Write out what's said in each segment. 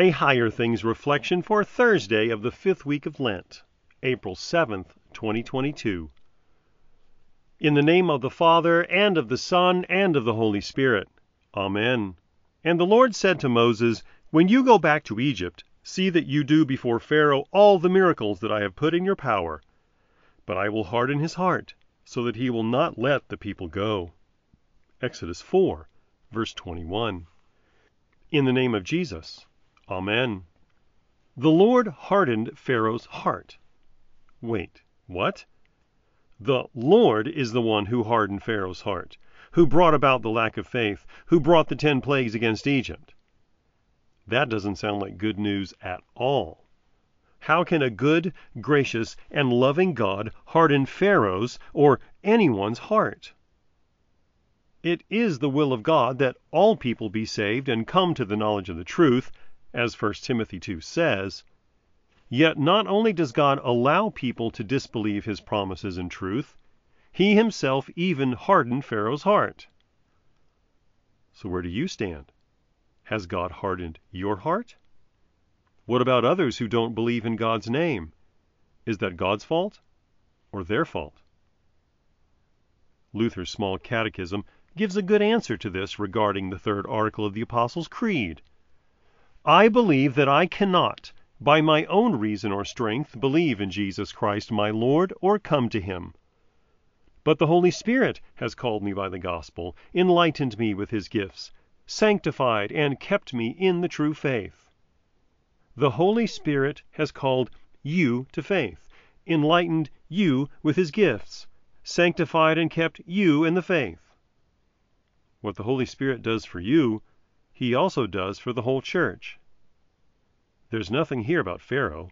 A Higher Things reflection for Thursday of the fifth week of Lent, April 7th, 2022. In the name of the Father, and of the Son, and of the Holy Spirit. Amen. And the Lord said to Moses, When you go back to Egypt, see that you do before Pharaoh all the miracles that I have put in your power. But I will harden his heart, so that he will not let the people go. Exodus 4, verse 21. In the name of Jesus. Amen. The Lord hardened Pharaoh's heart. Wait, what? The Lord is the one who hardened Pharaoh's heart, who brought about the lack of faith, who brought the ten plagues against Egypt. That doesn't sound like good news at all. How can a good, gracious, and loving God harden Pharaoh's or anyone's heart? It is the will of God that all people be saved and come to the knowledge of the truth as 1 Timothy 2 says. Yet not only does God allow people to disbelieve his promises and truth, he himself even hardened Pharaoh's heart. So where do you stand? Has God hardened your heart? What about others who don't believe in God's name? Is that God's fault or their fault? Luther's Small Catechism gives a good answer to this regarding the third article of the Apostles' Creed. I believe that I cannot, by my own reason or strength, believe in Jesus Christ my Lord, or come to him. But the Holy Spirit has called me by the gospel, enlightened me with his gifts, sanctified and kept me in the true faith. The Holy Spirit has called you to faith, enlightened you with his gifts, sanctified and kept you in the faith. What the Holy Spirit does for you he also does for the whole church. There's nothing here about Pharaoh,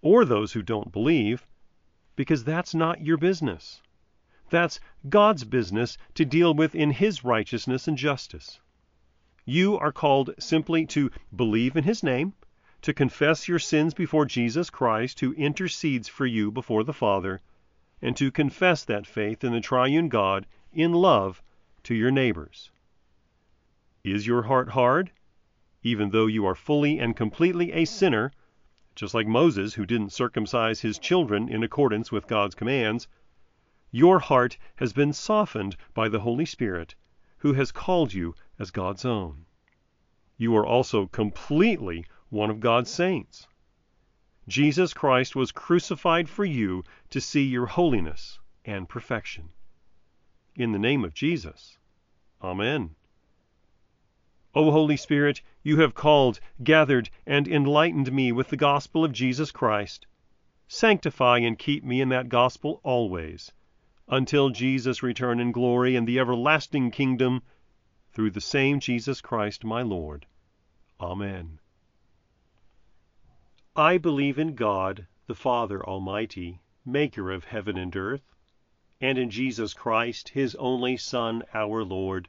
or those who don't believe, because that's not your business. That's God's business to deal with in His righteousness and justice. You are called simply to believe in His name, to confess your sins before Jesus Christ, who intercedes for you before the Father, and to confess that faith in the triune God in love to your neighbors. Is your heart hard? Even though you are fully and completely a sinner, just like Moses, who didn't circumcise his children in accordance with God's commands, your heart has been softened by the Holy Spirit, who has called you as God's own. You are also completely one of God's saints. Jesus Christ was crucified for you to see your holiness and perfection. In the name of Jesus. Amen. O Holy Spirit, you have called, gathered, and enlightened me with the gospel of Jesus Christ. Sanctify and keep me in that gospel always, until Jesus return in glory and the everlasting kingdom, through the same Jesus Christ my Lord. Amen. I believe in God, the Father Almighty, maker of heaven and earth, and in Jesus Christ, his only Son, our Lord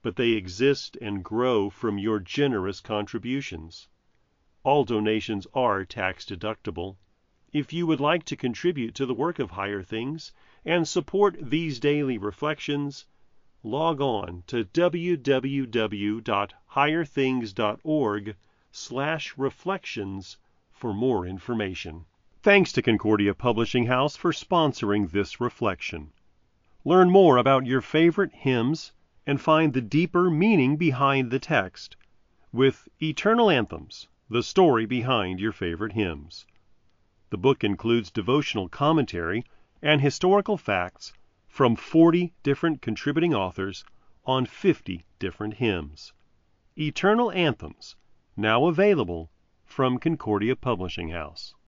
but they exist and grow from your generous contributions. All donations are tax deductible. If you would like to contribute to the work of Higher Things and support these daily reflections, log on to www.higherthings.org/reflections for more information. Thanks to Concordia Publishing House for sponsoring this reflection. Learn more about your favorite hymns and find the deeper meaning behind the text with Eternal Anthems: The Story Behind Your Favorite Hymns. The book includes devotional commentary and historical facts from 40 different contributing authors on 50 different hymns. Eternal Anthems, now available from Concordia Publishing House.